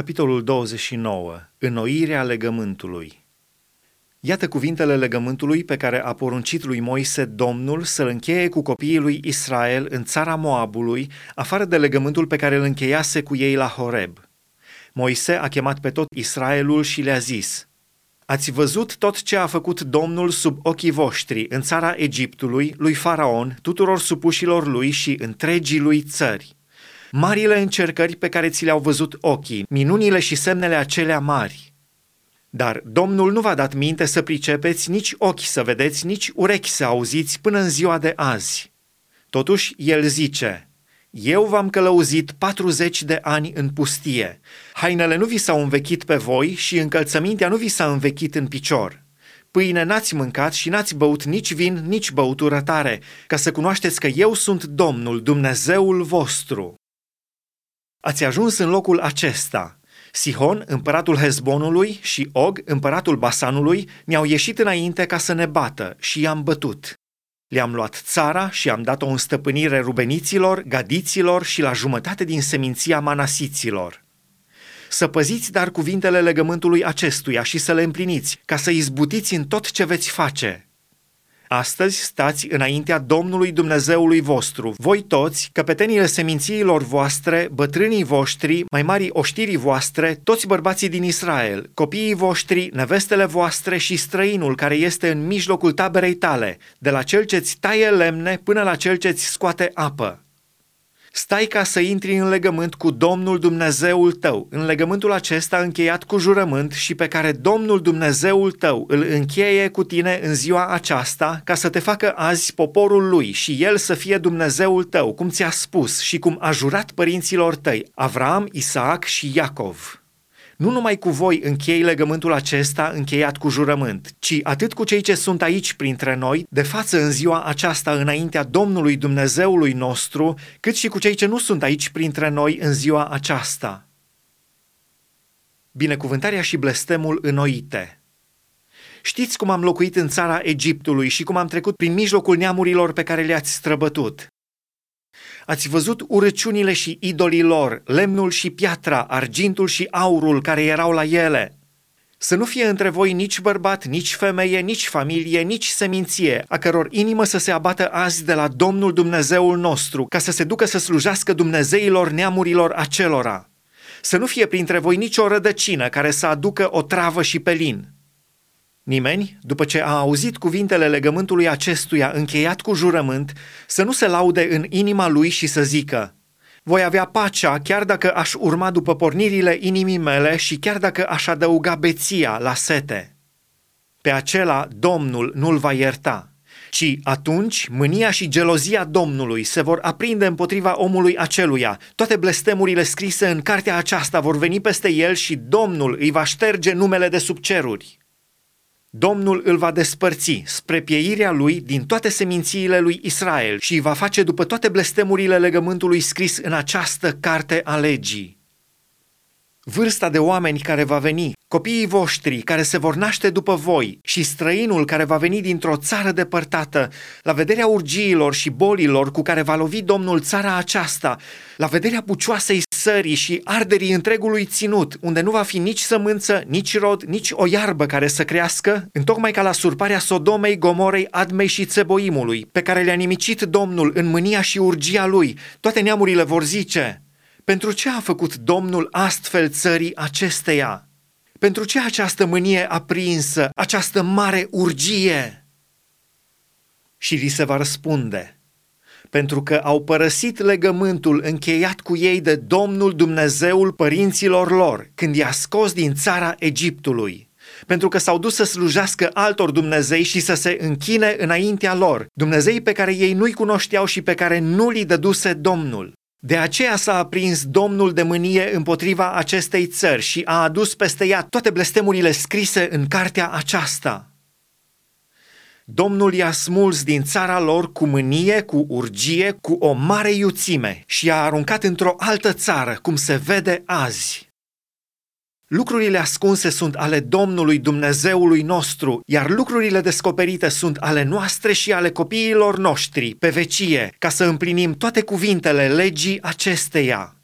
Capitolul 29. Înnoirea legământului. Iată cuvintele legământului pe care a poruncit lui Moise Domnul să-l încheie cu copiii lui Israel în țara Moabului, afară de legământul pe care îl încheiase cu ei la Horeb. Moise a chemat pe tot Israelul și le-a zis, Ați văzut tot ce a făcut Domnul sub ochii voștri în țara Egiptului, lui Faraon, tuturor supușilor lui și întregii lui țări marile încercări pe care ți le-au văzut ochii, minunile și semnele acelea mari. Dar Domnul nu v-a dat minte să pricepeți, nici ochi să vedeți, nici urechi să auziți până în ziua de azi. Totuși, el zice, eu v-am călăuzit 40 de ani în pustie. Hainele nu vi s-au învechit pe voi și încălțămintea nu vi s-a învechit în picior. Pâine n-ați mâncat și n-ați băut nici vin, nici băutură tare, ca să cunoașteți că eu sunt Domnul, Dumnezeul vostru. Ați ajuns în locul acesta. Sihon, împăratul Hezbonului, și Og, împăratul Basanului, mi-au ieșit înainte ca să ne bată și i-am bătut. Le-am luat țara și am dat-o în stăpânire rubeniților, gadiților și la jumătate din seminția manasiților. Să păziți dar cuvintele legământului acestuia și să le împliniți, ca să izbutiți în tot ce veți face – Astăzi stați înaintea Domnului Dumnezeului vostru, voi toți, căpetenile semințiilor voastre, bătrânii voștri, mai mari oștirii voastre, toți bărbații din Israel, copiii voștri, nevestele voastre și străinul care este în mijlocul taberei tale, de la cel ce-ți taie lemne până la cel ce-ți scoate apă. Stai ca să intri în legământ cu Domnul Dumnezeul tău, în legământul acesta încheiat cu jurământ și pe care Domnul Dumnezeul tău îl încheie cu tine în ziua aceasta, ca să te facă azi poporul lui și el să fie Dumnezeul tău, cum ți-a spus și cum a jurat părinților tăi, Avram, Isaac și Iacov. Nu numai cu voi închei legământul acesta încheiat cu jurământ, ci atât cu cei ce sunt aici printre noi, de față în ziua aceasta înaintea Domnului Dumnezeului nostru, cât și cu cei ce nu sunt aici printre noi în ziua aceasta. Binecuvântarea și blestemul înnoite. Știți cum am locuit în țara Egiptului și cum am trecut prin mijlocul neamurilor pe care le-ați străbătut. Ați văzut urăciunile și idolii lor, lemnul și piatra, argintul și aurul care erau la ele. Să nu fie între voi nici bărbat, nici femeie, nici familie, nici seminție, a căror inimă să se abată azi de la Domnul Dumnezeul nostru, ca să se ducă să slujească Dumnezeilor neamurilor acelora. Să nu fie printre voi nicio rădăcină care să aducă o travă și pelin Nimeni, după ce a auzit cuvintele legământului acestuia încheiat cu jurământ, să nu se laude în inima lui și să zică voi avea pacea chiar dacă aș urma după pornirile inimii mele și chiar dacă aș adăuga beția la sete. Pe acela Domnul nu-l va ierta, ci atunci mânia și gelozia Domnului se vor aprinde împotriva omului aceluia. Toate blestemurile scrise în cartea aceasta vor veni peste el și Domnul îi va șterge numele de sub ceruri. Domnul îl va despărți spre pieirea lui din toate semințiile lui Israel și îi va face după toate blestemurile legământului scris în această carte a legii. Vârsta de oameni care va veni, copiii voștri care se vor naște după voi și străinul care va veni dintr-o țară depărtată, la vederea urgiilor și bolilor cu care va lovi Domnul țara aceasta, la vederea bucioasei sării și arderii întregului ținut, unde nu va fi nici sămânță, nici rod, nici o iarbă care să crească, întocmai ca la surparea Sodomei, Gomorei, Admei și Țeboimului, pe care le-a nimicit Domnul în mânia și urgia lui, toate neamurile vor zice, pentru ce a făcut Domnul astfel țării acesteia? Pentru ce această mânie aprinsă, această mare urgie? Și li se va răspunde, pentru că au părăsit legământul încheiat cu ei de Domnul Dumnezeul părinților lor, când i-a scos din țara Egiptului pentru că s-au dus să slujească altor Dumnezei și să se închine înaintea lor, Dumnezei pe care ei nu-i cunoșteau și pe care nu li dăduse Domnul. De aceea s-a aprins Domnul de mânie împotriva acestei țări și a adus peste ea toate blestemurile scrise în cartea aceasta. Domnul i-a smuls din țara lor cu mânie, cu urgie, cu o mare iuțime și i-a aruncat într-o altă țară, cum se vede azi. Lucrurile ascunse sunt ale Domnului Dumnezeului nostru, iar lucrurile descoperite sunt ale noastre și ale copiilor noștri, pe vecie, ca să împlinim toate cuvintele legii acesteia.